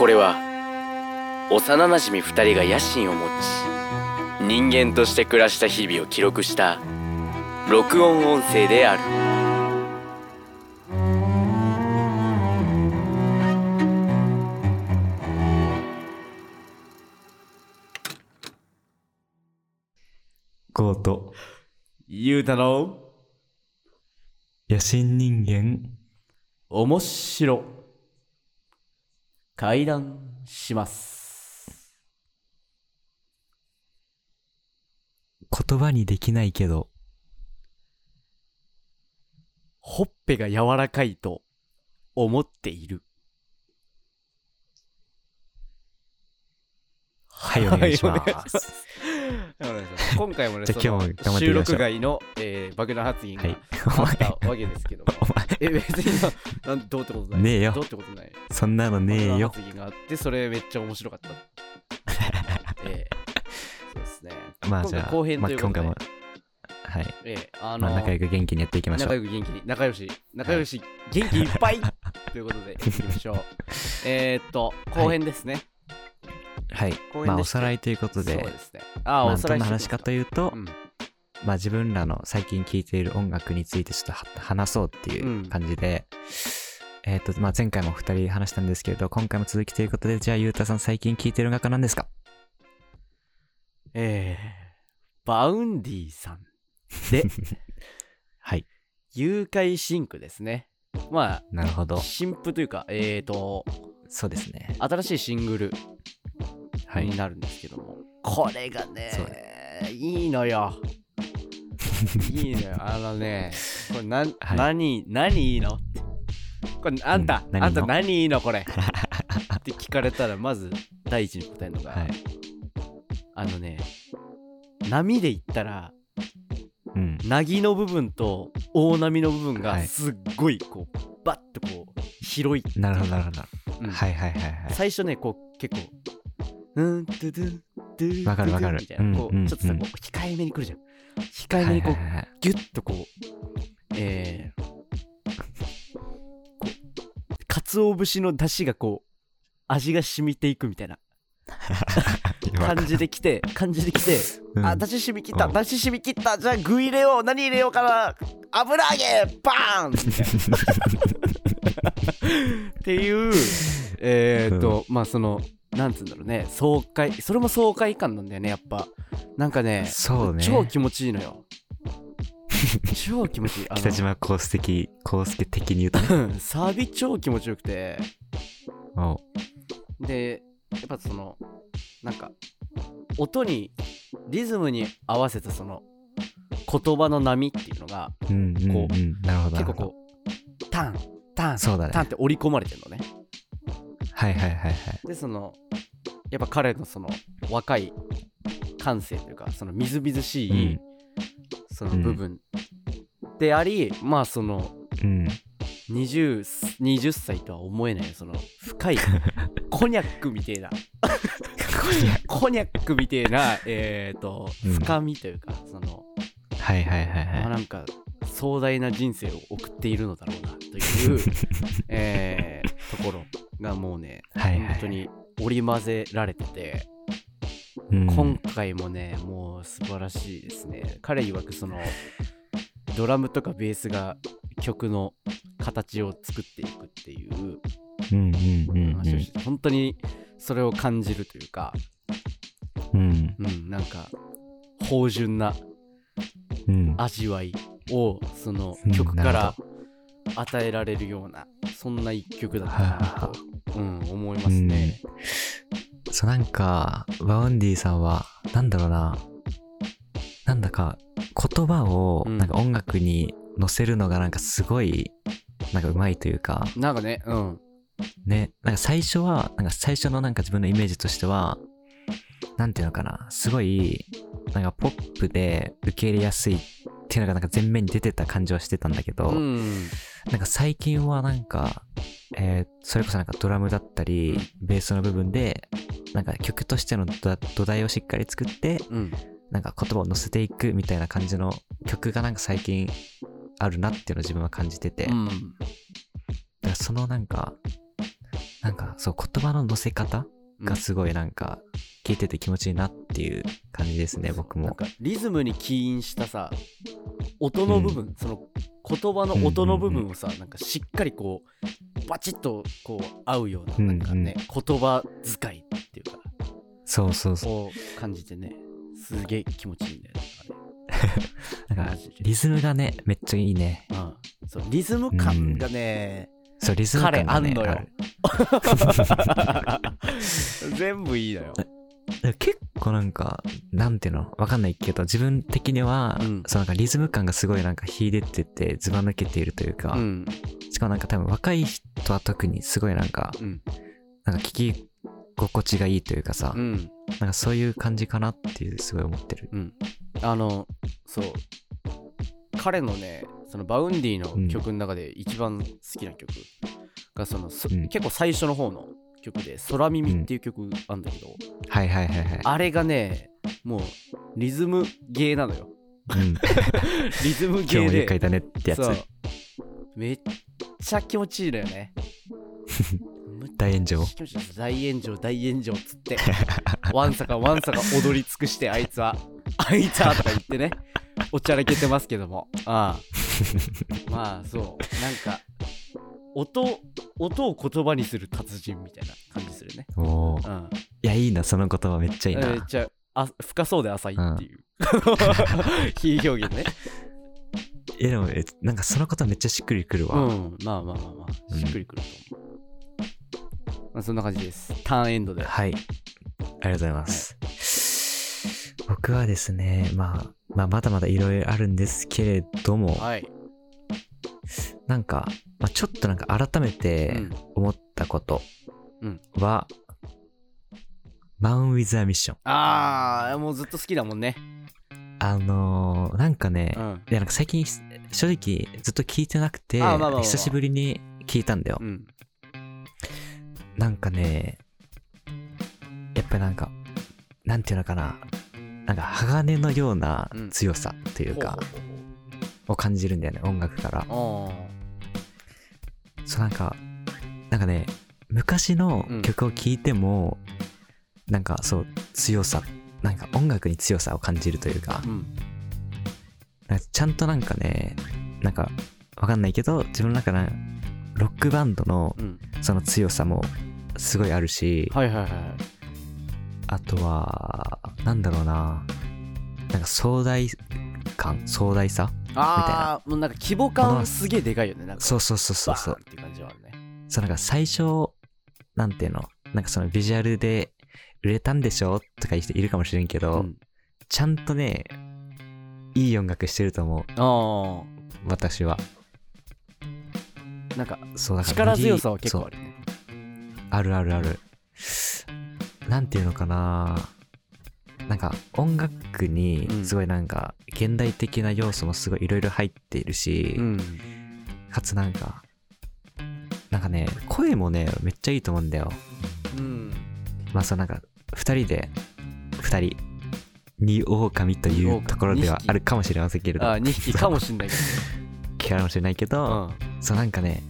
これは幼なじみ2人が野心を持ち人間として暮らした日々を記録した録音音声である。ゴート。ゆうたの野心人間。面白会談します。言葉にできないけど。ほっぺが柔らかいと思っている。はいお願いします今回もねじゃあ今日も頑張って収録外の、えー爆弾発言がはい。あったわけですけども、お前 え別にななんどうってことない。ねえよ。どうってことない。そんなのねえよ。爆弾発言があってそれめっちゃ面白かった。ええ。そうですね。まあじゃあ後編ということで、まあ今回もはい。ええあのまあ仲良く元気にやっていきましょう。仲良く元気に仲良し。仲良し、元気いっぱい。ということでいきましょう。えーっと後編ですね、はい。まあおさらいということでそうですね。ああ、まあおさらいどんな話かというとうん。まあ自分らの最近聴いている音楽についてちょっとは話そうっていう感じで、えっ、と、まあ前回も二人話したんですけれど、今回も続きということで、じゃあゆうたさん最近聴いてる音楽は何ですか？えー、 Vaundy さん。で はい。誘拐シンクですね。まなるほど。あ。新譜というかえーっとそうですね。新しいシングル。はいに。なるんですけども、これがねいいのよ。いいのよ。あのねこれなん、はい。何何いいの？ってこれあんた、うんあんた何いいの？これ。って聞かれたらまず第一に答えるのが、はい。あのね波で言ったらうん。なぎの部分と大波の部分がはい。すっごいこうバッとこう広いなるほど、なるほど。うん。はいはいはいはい。最初ねこう結構うんドゥドゥドゥわかるわかる。みたいな。こうんうんうちょっとさうん。こう控えめに来るじゃん。控えめにこうはいはいはいギュッとこうえーこう鰹節の出汁がこう味が染みていくみたいな。感じできて感じできてうん。あ、出汁染み切った、うん。出汁染み切った、じゃあ具入れよう、何入れようかな、油揚げ、バーン!みたいな。っていう、えー、っと、まあその、なんつうんだろうね、爽快、それも爽快感なんだよね、やっぱ。なんかね、そうね。超気持ちいいのよ。超気持ちいい。北島康介康介的に言うと サビ超気持ちよくて、で、やっぱその、なんか、音に、リズムに合わせたその、言葉の波っていうのが、うんうんこうん。なるほど。結構こう、タン、タン、そうだねタンって織り込まれてるのね。はいはいはいはい。で、その、やっぱ彼のその、若い感性というか、そのみずみずしい、うん。その部分であり、まあその、うん。20, 20歳とは思えないその深い コニャックみたいな。コニャック。みたいなえっ、とうん。深みというか、そのはいはいはいまあ、はなんか壮大な人生を送っているのだろうなという、えーところがもうね、い。はいはい。本当に織り交ぜられてて、うん、今回もねもう素晴らしいですね彼曰くそのドラムとかベースが曲の形を作っていくっていう話をしてて、本当にそれを感じるというか、うん。うん、なんか芳醇なうん。味わいをそのうん曲から与えられるようなそんな一曲だったなと、うん、思いますね。そうなんか、 Vaundy さんは、なんだろうな、なんだか、言葉を、うん。なんか音楽に乗せるのがなんかすごい、なんかうまいというか、なんかね、うん、ね、なんか最初は、なんか最初のなんか自分のイメージとしては、なんていうのかな、すごい、なんかポップで受け入れやすいっていうのがなんか前面に出てた感じはしてたんだけど、うん、なんか最近はなんか、えーそれこそなんかドラムだったり、ベースの部分で、なんか曲としての土土台をしっかり作って、うん、なんか言葉を乗せていくみたいな感じの曲がなんか最近あるなっていうのを自分は感じてて、だかうん、らそのなんか、なんかそう言葉の乗せ方うんがすごいなんか聞いてて気持ちいいなっていう感じですね、僕も。なんかリズムに起因したさ音の部分、その言葉の音の部分をさ、なんかしっかりこうバチッとこう合うようななんかね、言葉遣いっていうか。そうそうそう。を感じてねすげえ気持ちいいんだよね なんかリズムがね、めっちゃいいね。うん。そうリズム感がね、そう、リズム感が、ね、彼あんのよ。る。全部いいのよ。結構なんか、なんていうの？わかんないけど、自分的には、うん。そのなんかリズム感がすごいなんか秀でてて、ずば抜けているというか、うん。しかもなんか多分若い人は特にすごいなんか、うん。なんか聞き心地がいいというかさ、うん。なんかそういう感じかなっていうすごい思ってる。うん。あのそう彼のねその Vaundy の曲の中で一番好きな曲がその、そうん。結構最初の方の曲で「空耳」っていう曲あんだけど、はいはいはいはい。あれがねもうリズムゲーなのよ。うん。リズム今日もゲーで家書いたねってやつ。めっちゃ気持ちいいのよね。大炎上。大炎上大炎上っつって。わんさかわんさか踊り尽くしてあいつは。あいつはとか言ってねおちゃらけてますけども。ああ。まあそう。なんか音音を言葉にする達人みたいな感じするね。おー。うん。いや、いいな、その言葉めっちゃいいな。めっちゃあ深そうで浅いっていう、非表現ね。え、でも、えなんかその言葉めっちゃしっくりくるうわ。ん。まあまあまあまあ。しっくりくると思う、まあ、そんな感じです。ターンエンドで。はい。ありがとうございます。僕はですね、まあ、まあ、まだまだいろいろあるんですけれども、はい、なんか、まあ、ちょっとなんか改めてうん。思ったことうん。は、マン・ウィズ・ア・ミッション。ああもうずっと好きだもんね。あのー、なんかね、うん。いやなんか最近正直ずっと聞いてなくて、あまあまあまあ。久しぶりに聞いたんだよ。うん。なんかね、やっぱりなんか、なんていうのかな、なんか鋼のようなうん。強さというか、を感じるんだよね、音楽から。そうなんか、なんかね、昔の曲を聴いても、なんかそう、強さ、なんか音楽に強さを感じるというかかちゃんとなんかね、なんかわかんないけど、自分の中のロックバンドのうん。その強さもすごいあるし、はいはいはい。あとは、なんだろうな、なんか壮大感、壮大さ？ああもうなんか規模感すげえでかいよねなんか。そうそうそうそうそう。っていう感じはあるね。そうなんか最初、なんていうの、なんかそのビジュアルで売れたんでしょ？とか言う人いるかもしれんけど、うん。ちゃんとね、いい音楽してると思う、あ私は。あなんかそうだから力強さは結構ある。るねあるあるある。なんていうのかななんか音楽にうん。すごいなんか現代的な要素もすごいいろいろ入っているし、うん。かつなんか、なんかね、声もね、めっちゃいいと思うんだよ。うん。まあそうなんか、二人で、二人、二狼というところではあるかもしれませんけれど、ああ2匹かもしんないけ かもしれないけど、どそうなんかね、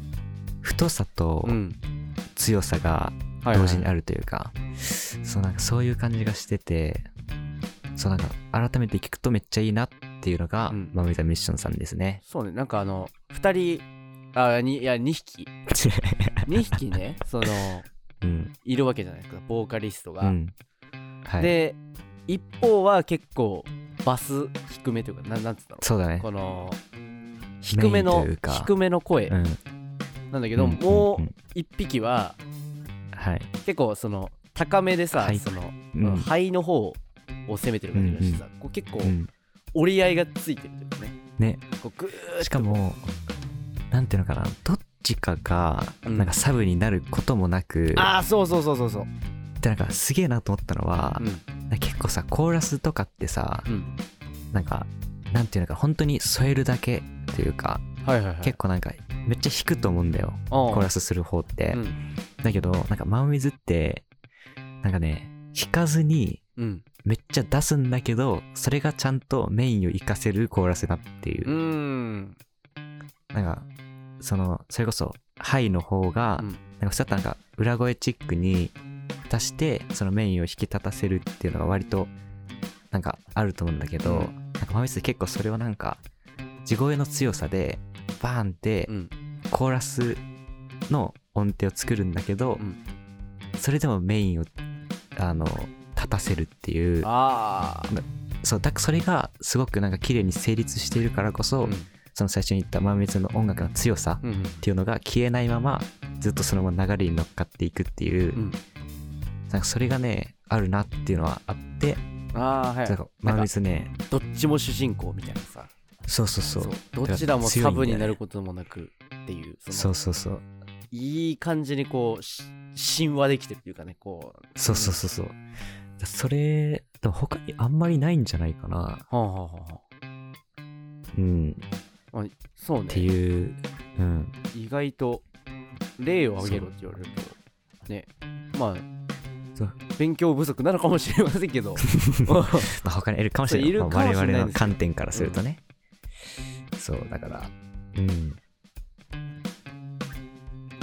太さとうん。うん強さがはいはい同時にあるというか、そうなんかそういう感じがしてて、そうなんか改めて聞くとめっちゃいいなっていうのが、うんマムイザミッションさんですね。そうねなんかあの2人あにいや2匹 2匹ねそのうん。いるわけじゃないですかボーカリストが、うん。はい。で一方は結構バス低めというかななんつうんだろそうだね。うこの低めの低めの声うん。なんだけど、うんもうんう一匹ははい。結構その高めでさ、はいその、うん肺の方を攻めてる感じがしてさ、こう結構うん。折り合いがついてるというかね。ね。こうグーしかも、なんていうのかな、どっちかが、うん。なんかサブになることもなく、ああそうそうそうそうそう。でなんかすげえなと思ったのは、うん。結構さ、コーラスとかってさ、うん。なんか、なんていうのか、本当に添えるだけというか、はいはいはい。結構なんか、めっちゃ弾くと思うんだよ、構コーラスする方って。うん。だけど、なんか、マンウィズって、なんかね、弾かずに、うんめっちゃ出すんだけど、それがちゃんとメインを活かせるコーラスだっていう。う。ん。なんか、その、それこそ、ハイの方が、うん。なんか普通だったらなんか、裏声チックに足してそのメインを引き立たせるっていうのが割となんかあると思うんだけど、うん。なんかマミス結構それをなんか地声の強さでバーンってうん。コーラスの音程を作るんだけど、うんそれでもメインをあの立たせるっていうああそうだそれがすごくなんか綺麗に成立しているからこそ、うん。その最初に言ったマミスの音楽の強さっていうのが消えないままずっとそのまま流れに乗っかっていくっていう、うん。なんかそれがねあるなっていうのはあって、ああはい。なんかマミスねどっちも主人公みたいなさ。そうそうそう。どちらもサブになることもなくっていうそそうのそうそう。いい感じにこうし神話できてるっていうかねこう。そうそうそうそうそれでも他にあんまりないんじゃないかな。はあはあはうん。ああそうってねいううん。意外と例を挙げろって言われるとね。まあ勉強不足なのかもしれませんけど。まあ、他にいるかもしれない。いるまあかもしれない我々の観点からするとね、そうだからうん。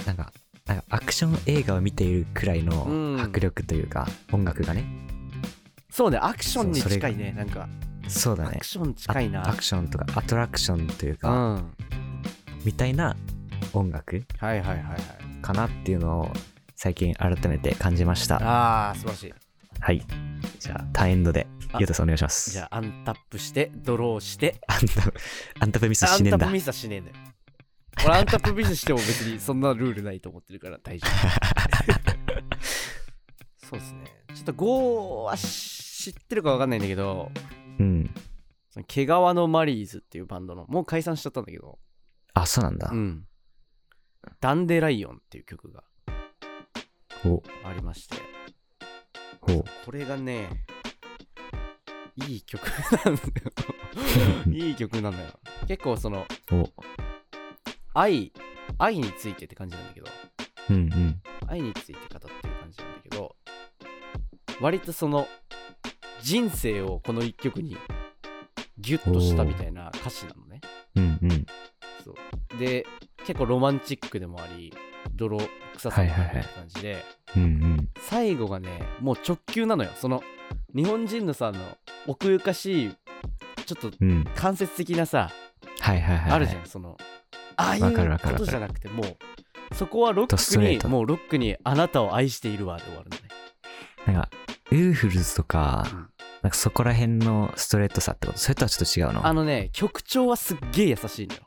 なんかなんかアクション映画を見ているくらいのうん。迫力というか、音楽がね。そうねアクションに近いねなんか。そうだね。アクション近いな。アクションとかアトラクションといううん。か、はみたいな音楽いはいはいはい。かなっていうのを最近改めて感じました。ああ素晴らしい。はい。じゃあターンエンドであゆうたさんお願いします。じゃあアンタップしてドローして。あんたあんたとミスアしねえんだ。ンタップミスはしねえんだよ俺アンタップミスしても別にそんなルールないと思ってるから大丈夫。そうですね。ちょっと5は知ってるか分かんないんだけどうん。その毛皮のマリーズっていうバンドのもう解散しちゃったんだけど。あそうなんだ、うん。ダンデライオンっていう曲がお。ありまして。お。これがねいい曲なんだよ。いい曲なんだよ。結構そのお愛愛についてって感じなんだけど。うんうん。愛について語ってる感じなんだけど割とその人生をこの一曲にギュッとしたみたいな歌詞なのね。うんうん。そう。で結構ロマンチックでもあり泥臭さもあるみたいな感じで、最後がねもう直球なのよ。その日本人のさあの奥ゆかしいちょっとうん。間接的なさ、はいはいはい。あるじゃんそのああいうわかるわかる。ことじゃなくてもうそこはロックにもうロックにあなたを愛しているわで終わるのね。なんかウルフルズとか、うん。なんかそこら辺のストレートさってこと？それとはちょっと違うの？あのね曲調はすっげえ優しいのよ。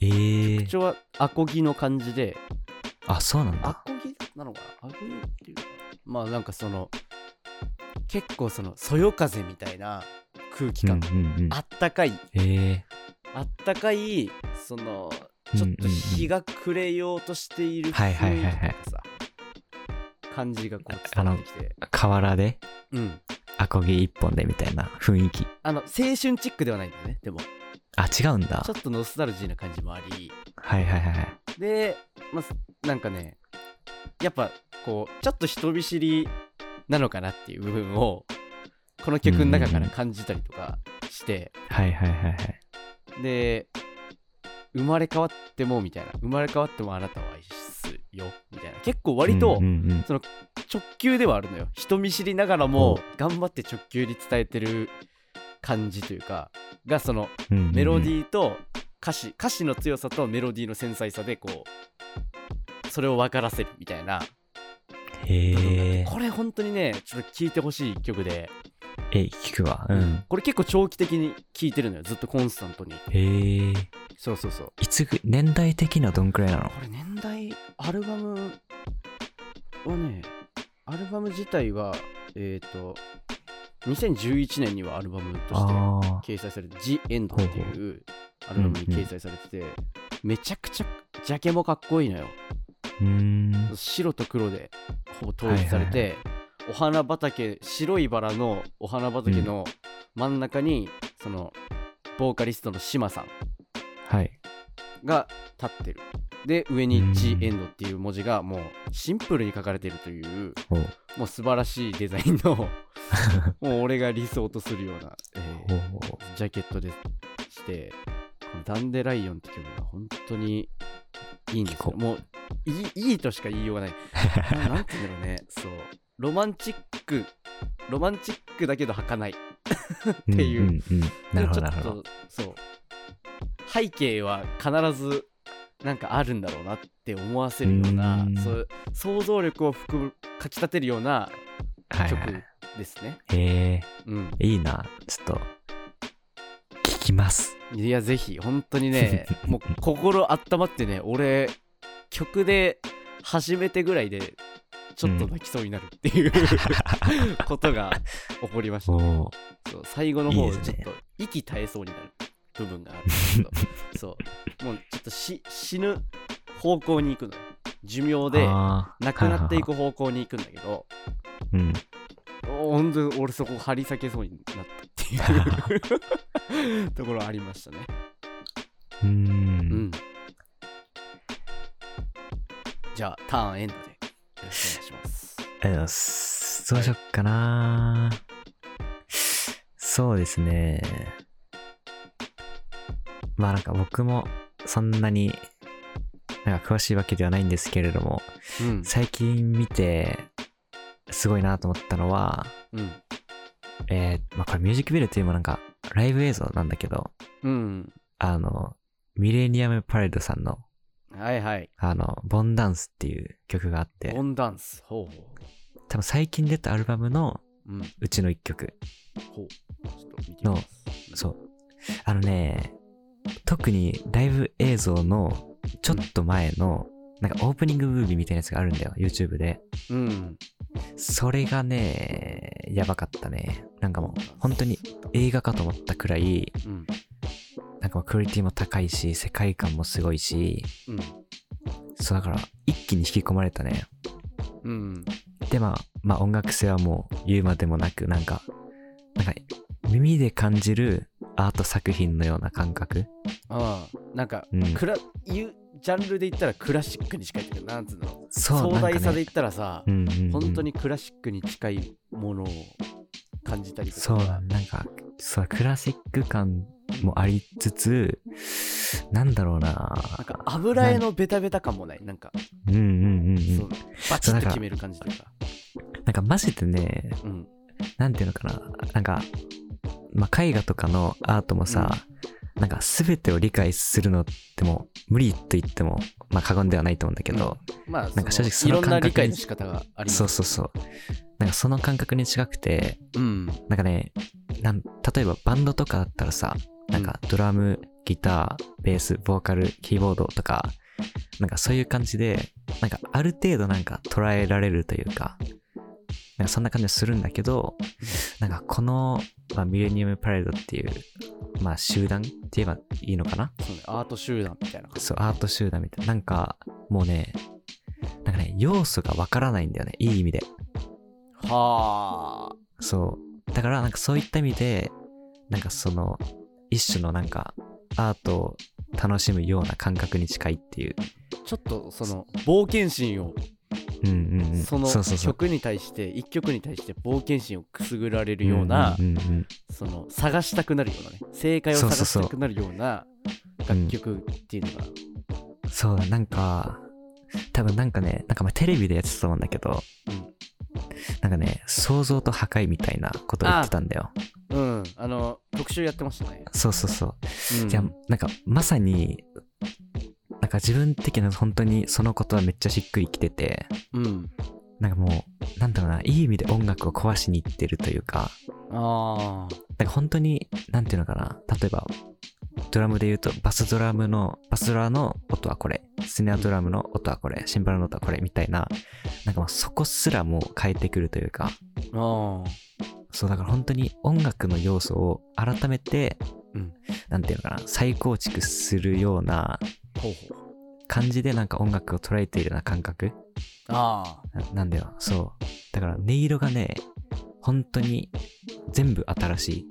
えー。曲、調はアコギの感じであそうなんアだコギなのかな？アコギっていうまあなんかその結構そのそよ風みたいな空気うん感、うんうん。あったかい。えー、あったかいそのちょっと日が暮れようとしているはいはいはいはい。雰囲気とかさ感じがこう伝わってきて。河原で？うん。アコギ一本でみたいな雰囲気。あの青春チックではないんだよねでも。あ違うんだ。ちょっとノスタルジーな感じもあり。はいはいはいはい。で、まあす、なんかねやっぱこうちょっと人見知りなのかなっていう部分をこの曲の中から感じたりとかして、はいはいはいはいで生まれ変わってもみたいな。生まれ変わってもあなたを愛すよ。みたいな。結構割とうんうんうん。直球ではあるのよ。人見知りながらも頑張って直球に伝えてる感じというかがそのうんうんうん。メロディーと歌詞歌詞の強さとメロディーの繊細さでこうそれを分からせるみたいな。へえこれ本当にねちょっと聴いてほしい曲で、え聞くわ。うん。これ結構長期的に聴いてるのよずっとコンスタントに。へえ。そうそうそう。いつぐ年代的にはどんくらいなの？これ年代アルバムはねアルバム自体はえっ、と2011年にはアルバムとして掲載されて「The End」っていうアルバムに掲載されてて、めちゃくちゃジャケもかっこいいのよ。うーん。白と黒でほぼ統一されて、はいお花畑白いバラのお花畑の真ん中に、そのボーカリストのシマさんはい。が立ってる。で上にうん「G エンド」っていう文字がもうシンプルに書かれてるというもう素晴らしいデザインの もう俺が理想とするような、えー。ジャケットでしてこのダンデライオンって曲が本当にいいんですよ。もういいいいとしか言いようがない。ななんて言うんだろうね。そうロマンチックロマンチックだけど儚い。っていううん。う。んうんなるほど。ちょっとそう背景は必ずなんかあるんだろうなって思わせるようなうん。そう想像力を含むかきたてるような曲はいはい。ですね、へうん。えいいな。ちょっと聞きます。いやぜひ本当にね もう心温まってね俺曲で初めてぐらいでちょっと泣きそうになるっていう、ことが起こりました、おね、おそう最後の方いちょっと息絶えそうになる部分がある。んですけどそう。もうちょっとし死ぬ方向に行くのよ。寿命であー。亡くなっていくは方向に行くんだけどうん。本当に俺そこ張り裂けそうになったっていう ところありましたね。うーうんん。じゃあターンエンドでよろしくお願いしますありがとうございます。どうしよっかな、そうですね。まあなんか僕もそんなになんか詳しいわけではないんですけれども、うん最近見てすごいなと思ったのは、うんえー、まあこれミュージックビデオっていうのもなんかライブ映像なんだけど、うんあの、ミレニアムパレードさんのはいはい。あの、ボンダンスっていう曲があって。オ、ンダンス。ほうほ多分最近出たアルバムのううん。うちの一曲。ほう。ちょっと見てみます。そう。あのね、特にライブ映像のちょっと前の、なんかオープニングムービーみたいなやつがあるんだよ、YouTube で。うん。それがね、やばかったね。なんかもう、本当に映画かと思ったくらい、うんなんかクオリティも高いし、世界観もすごいし、うん。そうだから一気に引き込まれたね。うん。で、まあ、まあ音楽性はもう言うまでもなく、なんか、なんか耳で感じるアート作品のような感覚。ああ。なんかうん。クラ言うジャンルで言ったらクラシックに近いっていうかなんつうの？そう、壮大さで言ったらさ、うんうんうん。本当にクラシックに近いものを感じたりとか。そう、なんか、そう、クラシック感もありつつ、なんだろうな。なんか油絵のベタベタ感もないなんか、うんうんうんうん。そうバチッと決める感じというかなんかマジでね、うんなんていうのかな。なんか、まあ、絵画とかのアートもさ、なんか全てを理解するのっても無理と言っても、まあ、過言ではないと思うんだけど、まあなんか正直そいろんなの感覚に理解の仕方がありますそうそうそう。なんかその感覚に近くて、うんなんかね、なん例えばバンドとかだったらさ、なんかドラム、ギター、ベース、ボーカル、キーボードとか、なんかそういう感じで、なんかある程度なんか捉えられるというか、なんかそんな感じがするんだけど、なんかこの、まあ、ミレニアムパレードっていう、まあ集団って言えばいいのかな？そうねアート集団みたいな感じそう、アート集団みたいな。なんか、もうね、なんかね、要素がわからないんだよね。いい意味で。はあそう。だから、なんかそういった意味で、なんかその、一種のなんか、アートを楽しむような感覚に近いっていう。ちょっとその冒険心をうんうんうん。その。曲に対して一曲に対して冒険心をくすぐられるようなうんうんうんうんその探したくなるようなね正解を探したくなるような楽曲っていうのがそうだ、なんか、多分なんかね、なんかまあテレビでやってたと思うんだけど、うんなんかね、創造と破壊みたいなことを言ってたんだよ。うん。あの特集やってましたね。そうそうそう。うん。じゃあ、なんかまさに、なんか自分的には本当にそのことはめっちゃしっくりきてて、うん。なんかもう、なんだろうな、いい意味で音楽を壊しにいってるというか、あなんか本当に、なんていうのかな、例えば、ドラムで言うと、バスドラムの、バスドラの音はこれ、スネアドラムの音はこれ、シンバルの音はこれ、みたいな、なんかもうそこすらもう変えてくるというか、ああ。そう、だから本当に音楽の要素を改めて、うん。なんていうのかな、再構築するような感じでなんか音楽を捉えているような感覚。ああ。ななんだよ。そう。だから音色がね、本当に全部新しい。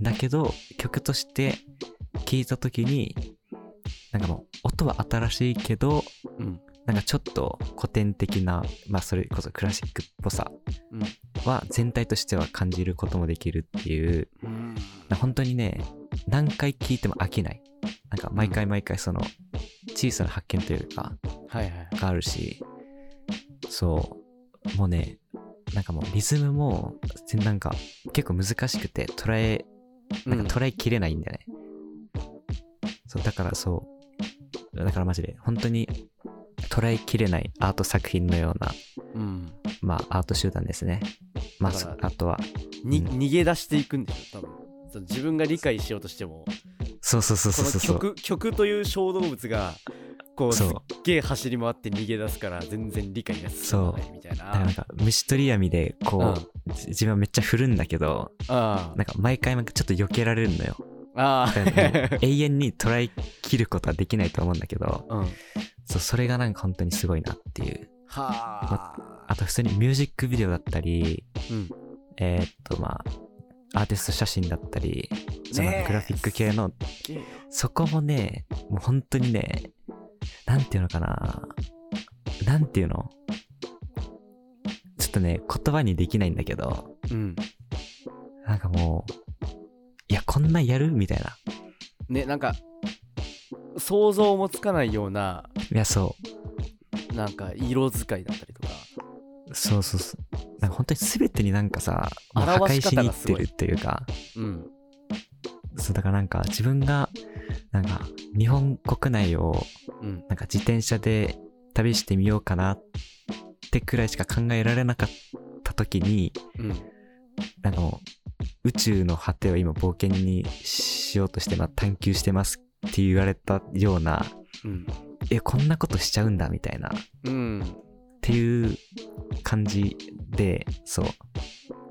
だけど、曲として聴いた時に、なんかもう音は新しいけど、うん。なんかちょっと古典的な、まあそれこそクラシックっぽさうん。は全体としては感じることもできるっていう、うん。本当にね、何回聴いても飽きない。なんか毎回毎回その小さな発見というか、があるし、そう、もうね、なんかもうリズムも、全なんか結構難しくて捉え、なんか捉えきれないんだよね。そう、だからそう、だからマジで本当に捉えきれないアート作品のような、うん、うんまあアート集団ですね。まあ、あとは、にうん。逃げ出していくんでしょ多分。その自分が理解しようとしても。そうそうそうこのそう。そう。曲曲という小動物がこうすそう。っげえ走り回って逃げ出すから全然理解が進まないみたいな。だからなんか虫取り網でこう、じ自分はめっちゃ振るんだけどあなんか毎回ちょっと避けられるのよあ永遠に捉えきることはできないと思うんだけどあうん。そうそれがなんか本当にすごいなっていう。はあ。あと普通にミュージックビデオだったりうん。えーっとまあアーティスト写真だったりそのグラフィック系のそこもねもう本当にねなんていうのかななんていうのちょっとね言葉にできないんだけどうん。なんかもういやこんなんやる？みたいな。ねなんか想像もつかないようないやそなんか色使いだったりとか。うそうそうそう。なんか本当に全てになんかさ破壊しにいってるっていうか。うん。そうだからなんか自分がなんか日本国内をうん。なんか自転車で旅してみようかなってくらいしか考えられなかった時にうん。なんかもう宇宙の果てを今冒険にしようとして、まあ、探求してますって言われたようなうん。えこんなことしちゃうんだみたいな。っうん。ていう感じでそう、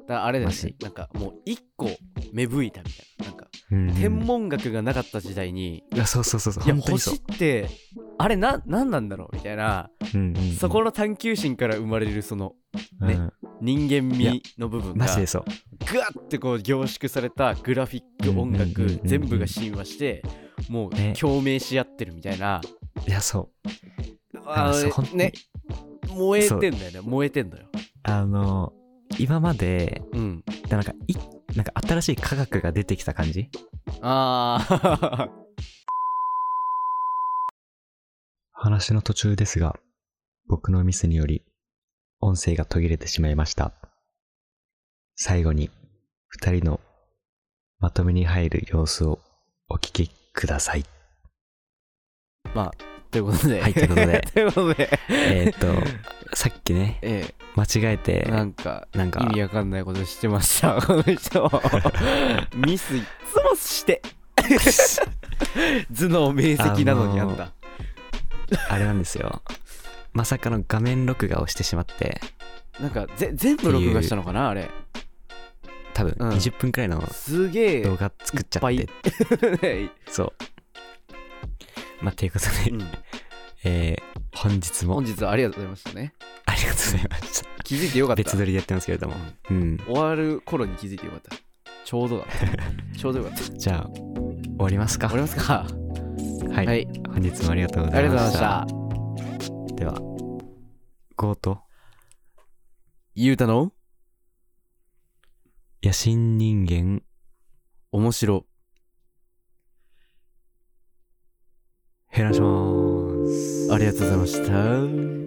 だあれだよマジ。ねなんかもう一個芽吹いたみたいな。なんかうん。天文学がなかった時代にいやそうそうそうそういや星ってあれな何なんだろうみたいなうんうんうん。そこの探求心から生まれるそのねうん。人間味の部分が。マジでそうグワッてこう凝縮されたグラフィック音楽全部が親和してもうね共鳴し合ってるみたいな。いやそう。あそう本当に。ね。燃えてんだよね。燃えてんだよ。あの今までうん。なんかいなんか新しい科学が出てきた感じ？ああ 話の途中ですが、僕のミスにより、音声が途切れてしまいました。最後に、二人のまとめに入る様子をお聞きください。まあということで。はいということで。ということで。えーっと、さっきね、え間違えてえ、なんかなんか意味わかんないことしてました。この人。ミスいっつもして。頭脳明晰なのにあんた、あれなんですよ。まさかの画面録画をしてしまって、なんかぜ全部録画したのかなあれ多分うん。20分くらいのすげえ。動画作っちゃっいて、ねそう。まあ、ということで、うん。えー本日も。本日はありがとうございましたね。ありがとうございました。気づいてよかった。別撮りでやってますけれども。うん。終わる頃に気づいてよかった。ちょうどだ ちょうどよかった。終じゃあ、終わりますか。わりますか。はい、はい。本日もありがとうごありがとうございまし。ざいましたた。では、ゴート、ゆうたの？野心人間、面白。減らします。ありがとうございました